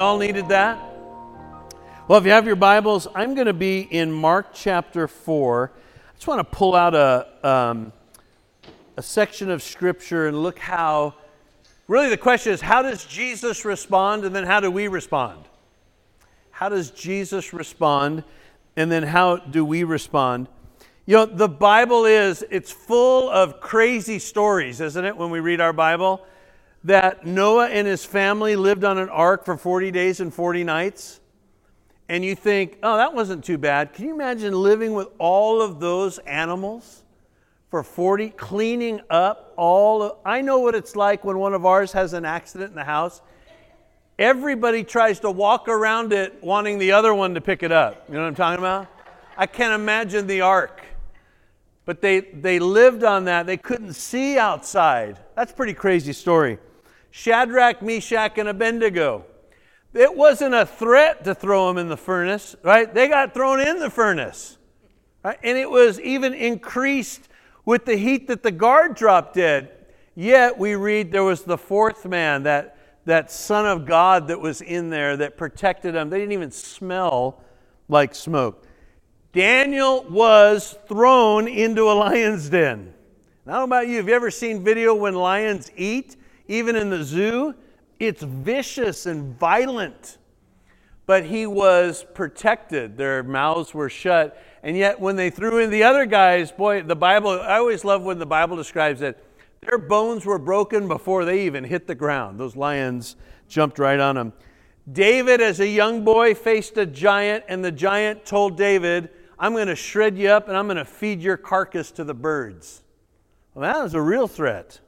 All needed that? Well, if you have your Bibles, I'm going to be in Mark chapter 4. I just want to pull out a, um, a section of Scripture and look how, really, the question is how does Jesus respond, and then how do we respond? How does Jesus respond, and then how do we respond? You know, the Bible is, it's full of crazy stories, isn't it, when we read our Bible? That Noah and his family lived on an ark for 40 days and 40 nights. And you think, oh, that wasn't too bad. Can you imagine living with all of those animals for 40, cleaning up all of, I know what it's like when one of ours has an accident in the house. Everybody tries to walk around it wanting the other one to pick it up. You know what I'm talking about? I can't imagine the ark. But they, they lived on that. They couldn't see outside. That's a pretty crazy story. Shadrach, Meshach, and Abednego. It wasn't a threat to throw them in the furnace, right? They got thrown in the furnace. Right? And it was even increased with the heat that the guard dropped dead. Yet we read there was the fourth man, that, that son of God that was in there that protected them. They didn't even smell like smoke. Daniel was thrown into a lion's den. Know about you, have you ever seen video when lions eat, even in the zoo? It's vicious and violent. But he was protected. Their mouths were shut. And yet, when they threw in the other guys, boy, the Bible, I always love when the Bible describes it. Their bones were broken before they even hit the ground. Those lions jumped right on them. David, as a young boy, faced a giant, and the giant told David, I'm going to shred you up and I'm going to feed your carcass to the birds. Well, that was a real threat.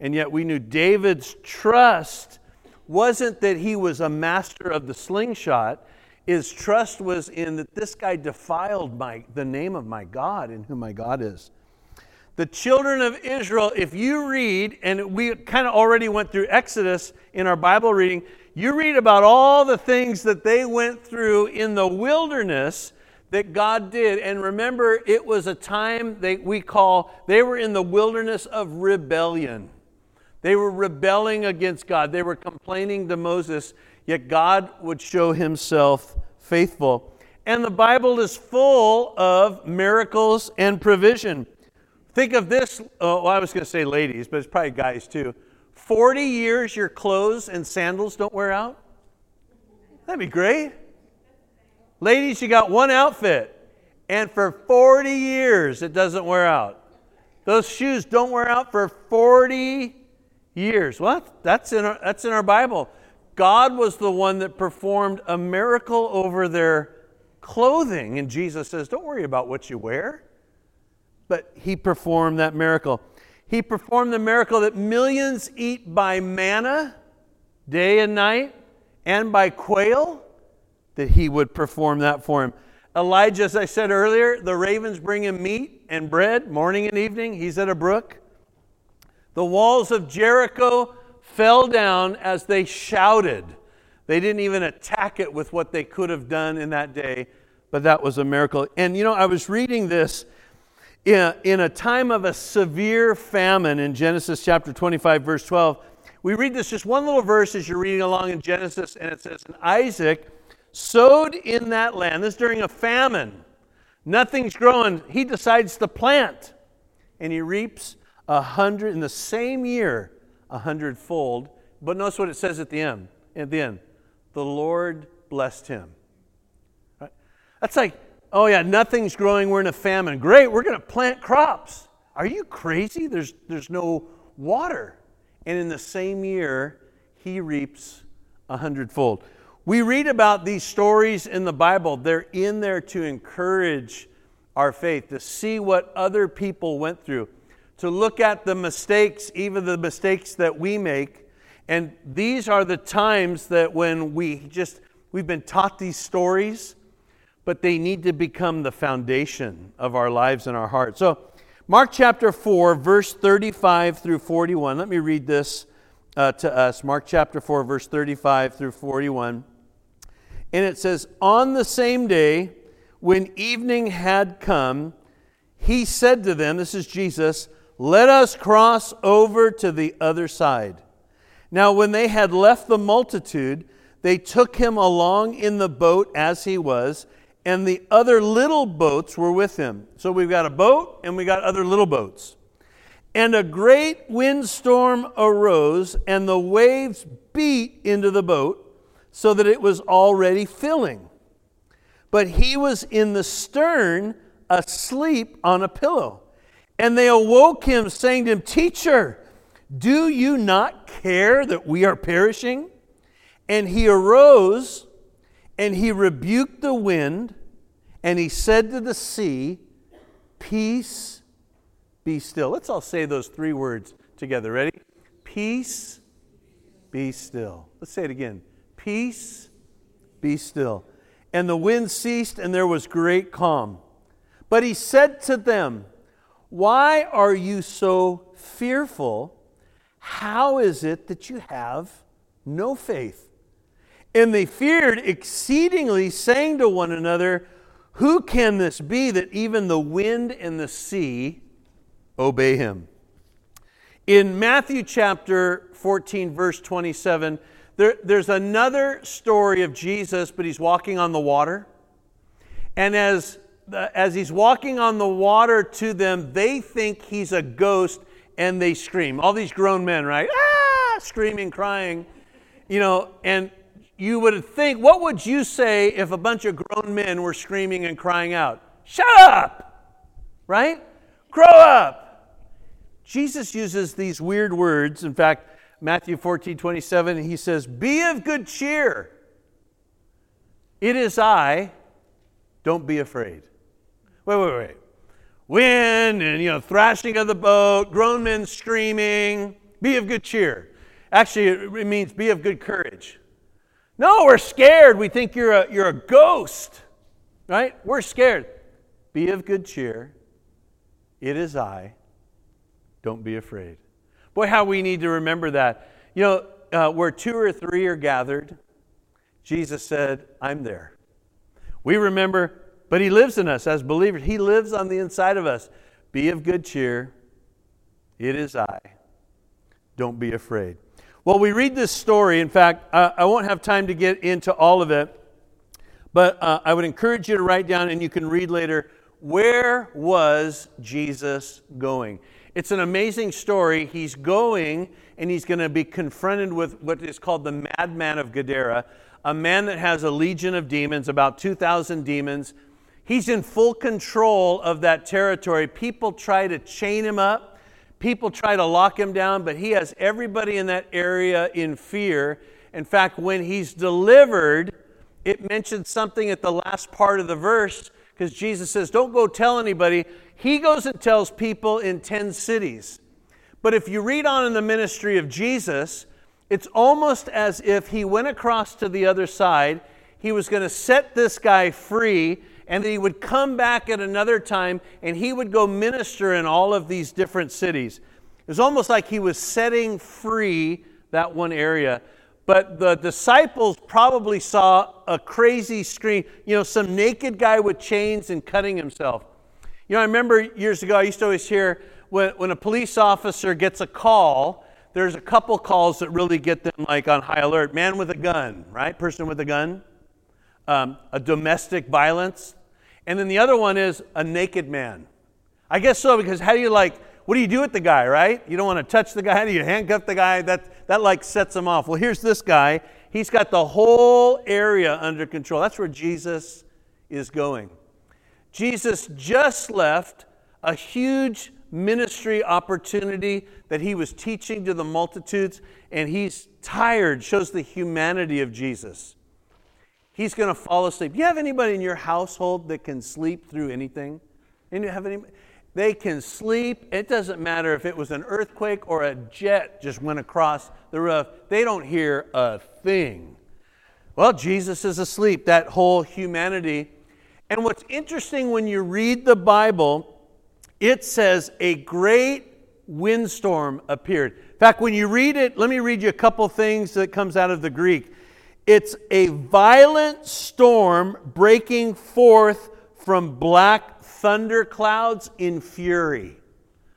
And yet we knew David's trust wasn't that he was a master of the slingshot. His trust was in that this guy defiled my, the name of my God and who my God is. The children of Israel, if you read, and we kind of already went through Exodus in our Bible reading, you read about all the things that they went through in the wilderness that God did. And remember, it was a time that we call, they were in the wilderness of rebellion. They were rebelling against God. They were complaining to Moses, yet God would show himself faithful. And the Bible is full of miracles and provision. Think of this. Oh, well, I was going to say ladies, but it's probably guys too. 40 years your clothes and sandals don't wear out? That'd be great. Ladies, you got one outfit, and for 40 years it doesn't wear out. Those shoes don't wear out for 40 years. What? That's in our, that's in our Bible. God was the one that performed a miracle over their clothing. And Jesus says, Don't worry about what you wear. But he performed that miracle. He performed the miracle that millions eat by manna day and night and by quail that he would perform that for him. Elijah, as I said earlier, the ravens bring him meat and bread morning and evening. He's at a brook. The walls of Jericho fell down as they shouted. They didn't even attack it with what they could have done in that day, but that was a miracle. And you know, I was reading this in a, in a time of a severe famine in Genesis chapter 25, verse 12. We read this just one little verse as you're reading along in Genesis, and it says, And Isaac sowed in that land. This during a famine. Nothing's growing. He decides to plant, and he reaps a hundred in the same year, a hundredfold. But notice what it says at the end. At the end, the Lord blessed him. Right? That's like, oh yeah, nothing's growing. We're in a famine. Great, we're going to plant crops. Are you crazy? There's there's no water, and in the same year, he reaps a hundredfold. We read about these stories in the Bible. They're in there to encourage our faith, to see what other people went through, to look at the mistakes, even the mistakes that we make. And these are the times that when we just, we've been taught these stories, but they need to become the foundation of our lives and our hearts. So, Mark chapter 4, verse 35 through 41. Let me read this uh, to us. Mark chapter 4, verse 35 through 41. And it says, On the same day, when evening had come, he said to them, This is Jesus, let us cross over to the other side. Now, when they had left the multitude, They took him along in the boat as he was, and the other little boats were with him. So we've got a boat and we got other little boats. And a great windstorm arose, and the waves beat into the boat so that it was already filling. But he was in the stern, asleep on a pillow. And they awoke him, saying to him, Teacher, do you not care that we are perishing? And he arose and he rebuked the wind and he said to the sea, Peace, be still. Let's all say those three words together. Ready? Peace, be still. Let's say it again. Peace, be still. And the wind ceased, and there was great calm. But he said to them, Why are you so fearful? How is it that you have no faith? And they feared exceedingly, saying to one another, Who can this be that even the wind and the sea obey him? In Matthew chapter 14, verse 27, there, there's another story of Jesus, but he's walking on the water. And as, as he's walking on the water to them, they think he's a ghost and they scream. All these grown men, right? Ah, screaming, crying. You know, and you would think, what would you say if a bunch of grown men were screaming and crying out? Shut up! Right? Grow up! Jesus uses these weird words. In fact, Matthew 14, 27, he says, Be of good cheer. It is I. Don't be afraid. Wait, wait, wait wind and you know thrashing of the boat, grown men screaming. Be of good cheer. Actually, it means be of good courage. No, we're scared. We think you're a, you're a ghost, right? We're scared. Be of good cheer. It is I. Don't be afraid. Boy, how we need to remember that. You know, uh, where two or three are gathered, Jesus said, I'm there. We remember but He lives in us as believers. He lives on the inside of us. Be of good cheer. It is I. Don't be afraid. Well, we read this story. In fact, I won't have time to get into all of it, but uh, I would encourage you to write down and you can read later where was Jesus going? It's an amazing story. He's going and he's going to be confronted with what is called the madman of Gadara, a man that has a legion of demons, about 2,000 demons. He's in full control of that territory. People try to chain him up, people try to lock him down, but he has everybody in that area in fear. In fact, when he's delivered, it mentions something at the last part of the verse because Jesus says, Don't go tell anybody. He goes and tells people in 10 cities. But if you read on in the ministry of Jesus, it's almost as if he went across to the other side. He was going to set this guy free and that he would come back at another time and he would go minister in all of these different cities. It was almost like he was setting free that one area. But the disciples probably saw a crazy screen, you know, some naked guy with chains and cutting himself. You know, I remember years ago, I used to always hear when, when a police officer gets a call, there's a couple calls that really get them like on high alert. Man with a gun, right? Person with a gun. Um, a domestic violence. And then the other one is a naked man. I guess so, because how do you like, what do you do with the guy, right? You don't want to touch the guy. Do you handcuff the guy? That, that like sets him off. Well, here's this guy. He's got the whole area under control. That's where Jesus is going. Jesus just left a huge ministry opportunity that he was teaching to the multitudes, and he's tired, shows the humanity of Jesus he's going to fall asleep. You have anybody in your household that can sleep through anything? And you have any? They can sleep. It doesn't matter if it was an earthquake or a jet just went across the roof. They don't hear a thing. Well, Jesus is asleep, that whole humanity. And what's interesting when you read the Bible, it says a great windstorm appeared. In fact, when you read it, let me read you a couple things that comes out of the Greek. It's a violent storm breaking forth from black thunder clouds in fury.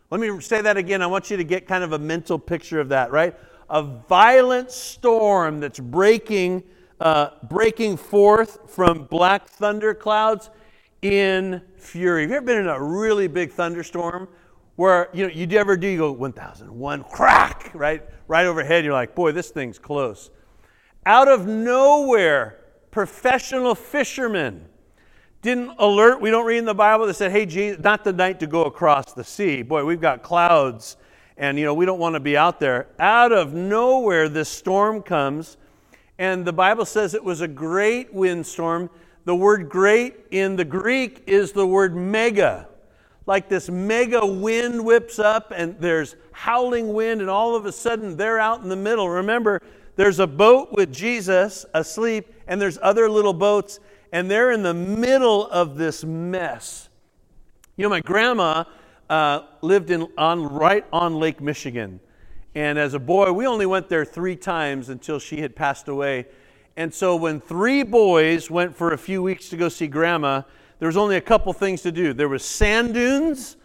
Let me say that again. I want you to get kind of a mental picture of that, right? A violent storm that's breaking uh, breaking forth from black thunder clouds in fury. Have you ever been in a really big thunderstorm where you know you ever do you go 1001 crack right right overhead you're like boy this thing's close. Out of nowhere professional fishermen didn't alert we don't read in the bible that said hey Jesus, not the night to go across the sea. Boy we've got clouds and you know we don't want to be out there. Out of nowhere this storm comes and the bible says it was a great windstorm. The word great in the greek is the word mega. Like this mega wind whips up and there's howling wind and all of a sudden they're out in the middle. Remember there's a boat with jesus asleep and there's other little boats and they're in the middle of this mess you know my grandma uh, lived in, on, right on Lake Michigan. And as a boy, we only went there three times until she had passed away. And so when three boys went for a few weeks to go see grandma, there was only a couple things to do. There was sand dunes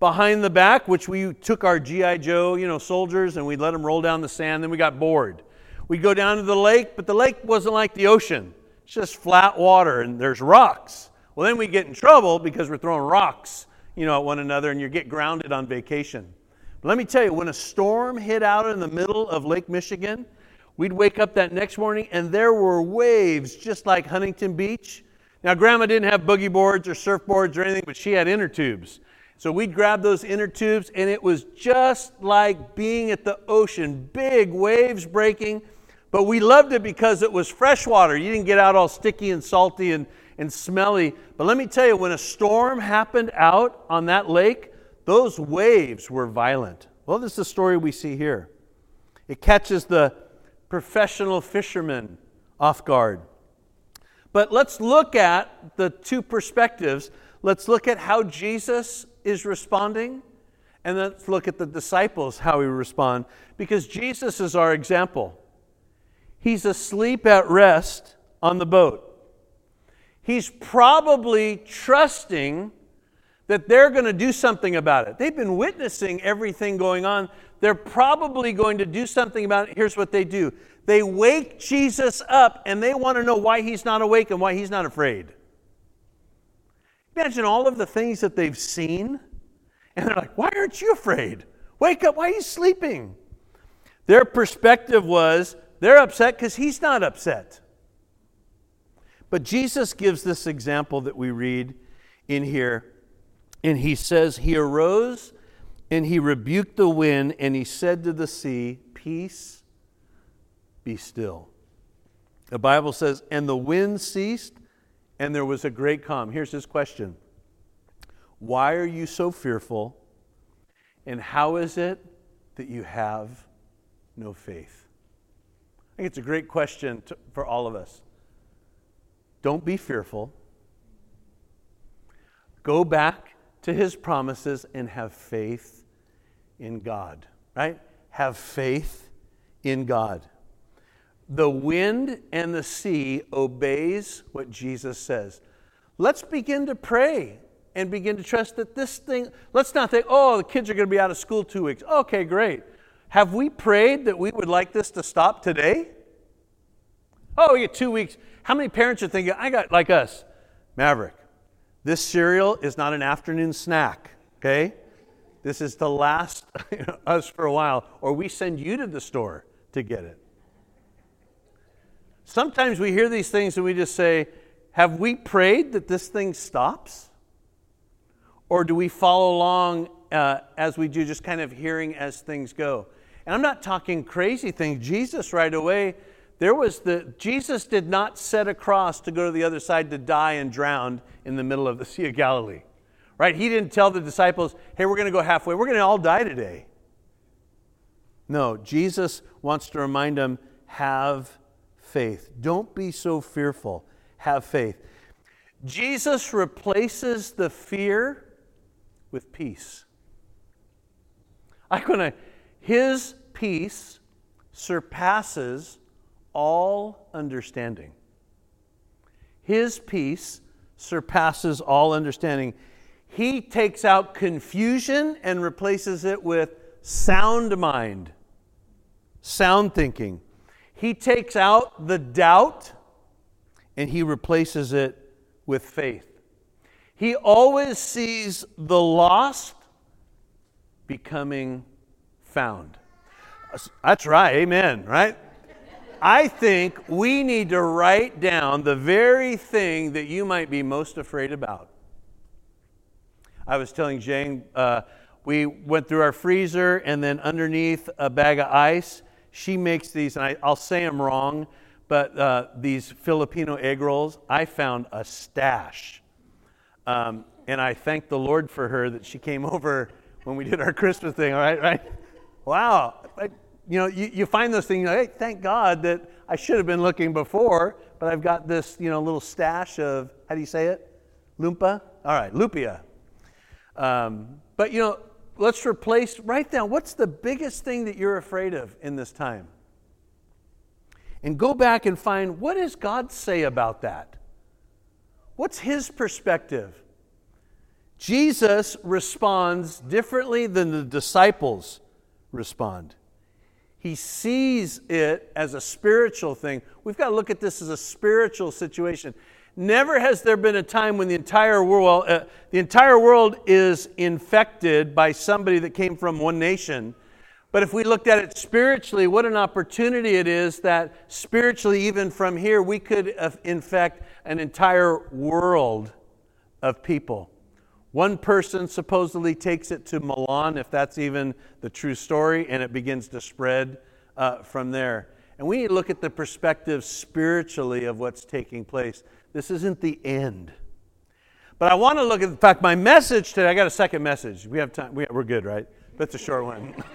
behind the back, which we took our GI Joe, you know, soldiers, and we'd let them roll down the sand. Then we got bored. We'd go down to the lake, but the lake wasn't like the ocean. It's just flat water, and there's rocks. Well, then we get in trouble because we're throwing rocks you know, at one another and you get grounded on vacation. But let me tell you, when a storm hit out in the middle of Lake Michigan, we'd wake up that next morning and there were waves just like Huntington Beach. Now, Grandma didn't have boogie boards or surfboards or anything, but she had inner tubes. So we'd grab those inner tubes, and it was just like being at the ocean big waves breaking. But we loved it because it was fresh water. You didn't get out all sticky and salty and, and smelly. But let me tell you, when a storm happened out on that lake, those waves were violent. Well, this is the story we see here. It catches the professional fishermen off guard. But let's look at the two perspectives. Let's look at how Jesus is responding, and let's look at the disciples, how he respond, because Jesus is our example. He's asleep at rest on the boat he's probably trusting that they're going to do something about it. They've been witnessing everything going on. They're probably going to do something about it. Here's what they do they wake Jesus up and they want to know why he's not awake and why he's not afraid. Imagine all of the things that they've seen, and they're like, Why aren't you afraid? Wake up, why are you sleeping? Their perspective was they're upset because he's not upset. But Jesus gives this example that we read in here, and he says, He arose and he rebuked the wind, and he said to the sea, Peace, be still. The Bible says, And the wind ceased, and there was a great calm. Here's his question Why are you so fearful? And how is it that you have no faith? Think it's a great question to, for all of us. Don't be fearful. Go back to his promises and have faith in God, right? Have faith in God. The wind and the sea obeys what Jesus says. Let's begin to pray and begin to trust that this thing, let's not think, oh, the kids are going to be out of school two weeks. Okay, great. Have we prayed that we would like this to stop today? Oh, we get two weeks. How many parents are thinking, I got like us, Maverick, this cereal is not an afternoon snack, okay? This is to last us for a while, or we send you to the store to get it. Sometimes we hear these things and we just say, Have we prayed that this thing stops? Or do we follow along uh, as we do, just kind of hearing as things go? And I'm not talking crazy things. Jesus, right away, there was the, Jesus did not set a cross to go to the other side to die and drown in the middle of the Sea of Galilee. Right? He didn't tell the disciples, hey, we're going to go halfway. We're going to all die today. No, Jesus wants to remind them, have faith. Don't be so fearful. Have faith. Jesus replaces the fear with peace. I gonna, his peace surpasses all understanding. His peace surpasses all understanding. He takes out confusion and replaces it with sound mind, sound thinking. He takes out the doubt and he replaces it with faith. He always sees the lost becoming found. That's right, amen, right? I think we need to write down the very thing that you might be most afraid about. I was telling Jane, uh, we went through our freezer, and then underneath a bag of ice, she makes these, and I, will say them wrong, but uh, these Filipino egg rolls. I found a stash. Um, and I thank the Lord for her that she came over when we did our Christmas thing, all right? Right? Wow. You know, you, you find those things, you know, hey, thank God that I should have been looking before, but I've got this, you know, little stash of, how do you say it? Lumpa? All right, lupia. Um, but, you know, let's replace, write down what's the biggest thing that you're afraid of in this time? And go back and find what does God say about that? What's his perspective? Jesus responds differently than the disciples respond. He sees it as a spiritual thing. We've got to look at this as a spiritual situation. Never has there been a time when the entire world, uh, the entire world is infected by somebody that came from one nation. But if we looked at it spiritually, what an opportunity it is that spiritually, even from here, we could infect an entire world of people. One person supposedly takes it to Milan, if that's even the true story, and it begins to spread uh, from there. And we need to look at the perspective spiritually of what's taking place. This isn't the end. But I want to look at, in fact, my message today, I got a second message. We have time. We, are good, right? That's a short one.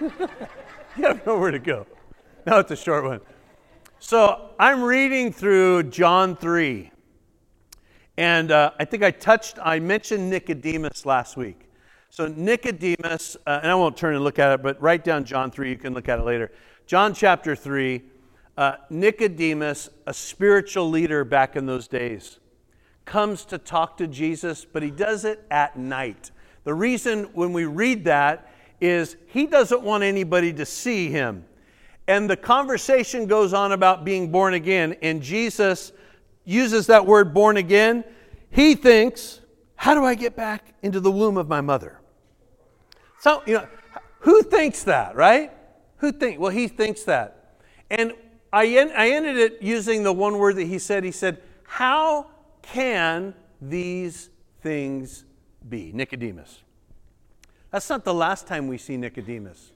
you have nowhere to go. No, it's a short one. So I'm reading through John 3. And uh, I think I touched, I mentioned Nicodemus last week. So, Nicodemus, uh, and I won't turn and look at it, but write down John 3, you can look at it later. John chapter 3, uh, Nicodemus, a spiritual leader back in those days, comes to talk to Jesus, but he does it at night. The reason when we read that is he doesn't want anybody to see him. And the conversation goes on about being born again, and Jesus uses that word born again, he thinks, how do I get back into the womb of my mother? So, you know, who thinks that, right? Who think? Well, he thinks that. And I, en- I ended it using the one word that he said. He said, How can these things be? Nicodemus. That's not the last time we see Nicodemus.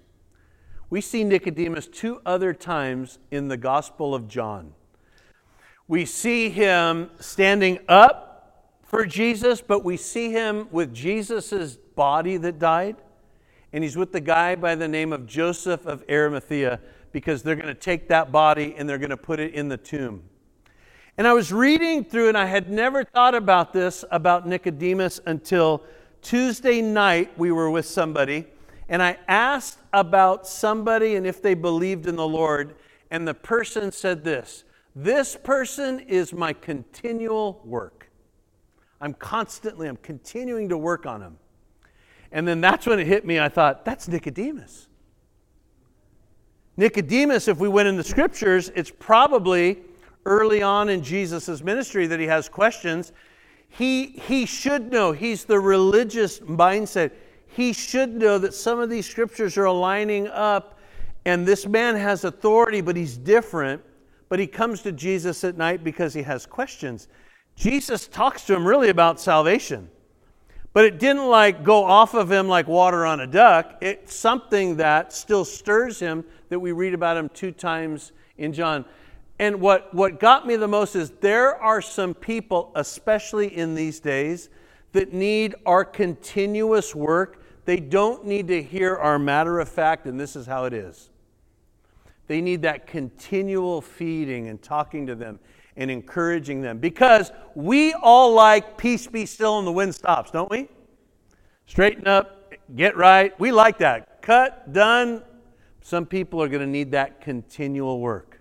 We see Nicodemus two other times in the Gospel of John we see him standing up for Jesus, but we see him with Jesus' body that died. And he's with the guy by the name of Joseph of Arimathea because they're going to take that body and they're going to put it in the tomb. And I was reading through, and I had never thought about this about Nicodemus until Tuesday night. We were with somebody, and I asked about somebody and if they believed in the Lord. And the person said this this person is my continual work. I'm constantly, I'm continuing to work on him. And then that's when it hit me. I thought, that's Nicodemus. Nicodemus, if we went in the scriptures, it's probably early on in Jesus' ministry that he has questions. He, he should know, he's the religious mindset. He should know that some of these scriptures are aligning up, and this man has authority, but he's different but he comes to Jesus at night because he has questions. Jesus talks to him really about salvation. But it didn't like go off of him like water on a duck. It's something that still stirs him that we read about him two times in John. And what, what got me the most is there are some people, especially in these days, that need our continuous work. They don't need to hear our matter of fact, and this is how it is. They need that continual feeding and talking to them and encouraging them because we all like peace be still and the wind stops, don't we? Straighten up, get right. We like that. Cut, done. Some people are going to need that continual work.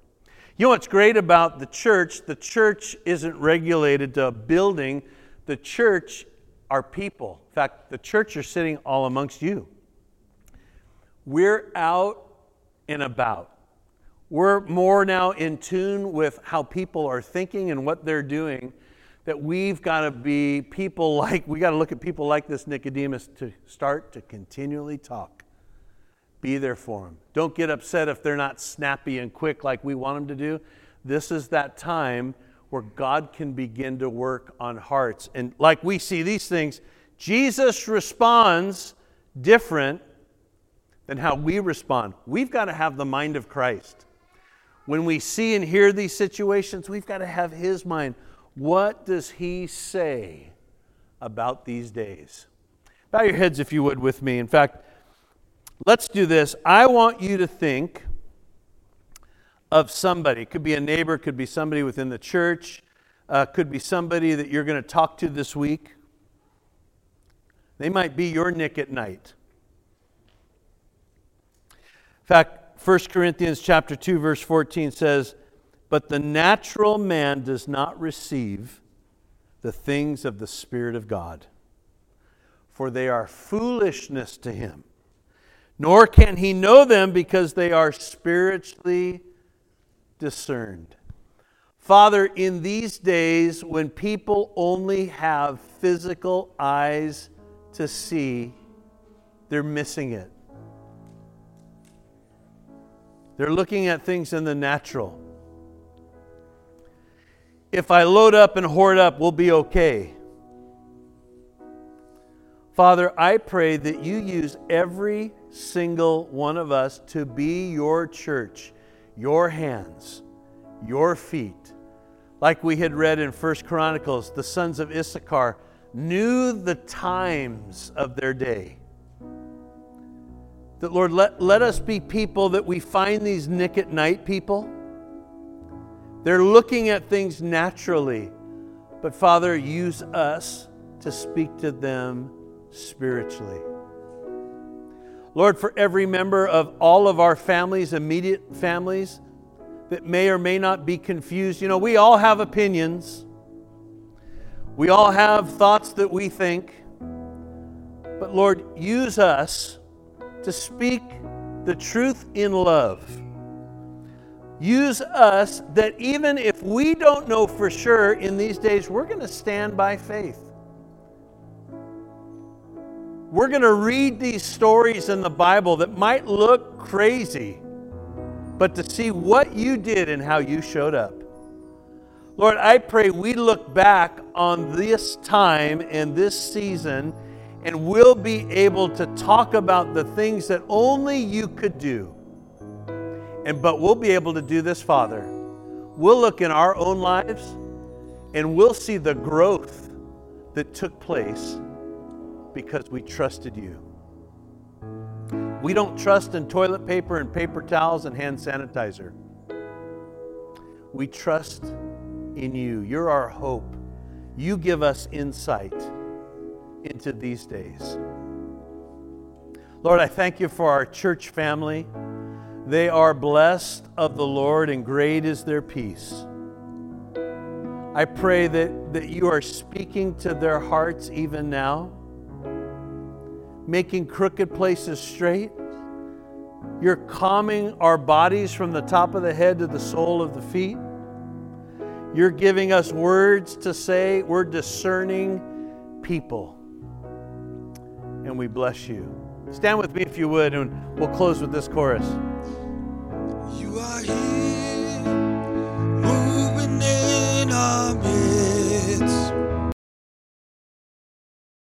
You know what's great about the church? The church isn't regulated to a building, the church are people. In fact, the church are sitting all amongst you. We're out and about. We're more now in tune with how people are thinking and what they're doing that we've got to be people like, we got to look at people like this Nicodemus to start to continually talk. Be there for them. Don't get upset if they're not snappy and quick like we want them to do. This is that time where God can begin to work on hearts. And like we see these things, Jesus responds different than how we respond. We've got to have the mind of Christ. When we see and hear these situations, we've got to have His mind. What does He say about these days? Bow your heads, if you would, with me. In fact, let's do this. I want you to think of somebody. It could be a neighbor, could be somebody within the church, uh, could be somebody that you're going to talk to this week. They might be your Nick at night. In fact, 1 Corinthians chapter 2 verse 14 says, "But the natural man does not receive the things of the spirit of God, for they are foolishness to him, nor can he know them because they are spiritually discerned." Father, in these days when people only have physical eyes to see, they're missing it. They're looking at things in the natural. If I load up and hoard up, we'll be okay. Father, I pray that you use every single one of us to be your church, your hands, your feet. Like we had read in First Chronicles, the sons of Issachar knew the times of their day. That, Lord, let, let us be people that we find these Nick at night people. They're looking at things naturally, but Father, use us to speak to them spiritually. Lord, for every member of all of our families, immediate families, that may or may not be confused, you know, we all have opinions. We all have thoughts that we think, but Lord, use us to speak the truth in love. Use us that even if we don't know for sure in these days, we're going to stand by faith. We're going to read these stories in the Bible that might look crazy, but to see what you did and how you showed up. Lord, I pray we look back on this time and this season and we'll be able to talk about the things that only you could do. And but we'll be able to do this, Father. We'll look in our own lives and we'll see the growth that took place because we trusted you. We don't trust in toilet paper and paper towels and hand sanitizer. We trust in you. You're our hope. You give us insight into these days. Lord, I thank you for our church family. They are blessed of the Lord, and great is their peace. I pray that, that you are speaking to their hearts even now, making crooked places straight. You're calming our bodies from the top of the head to the sole of the feet. You're giving us words to say. We're discerning people. And we bless you. Stand with me if you would, and we'll close with this chorus. You are here, moving in our midst.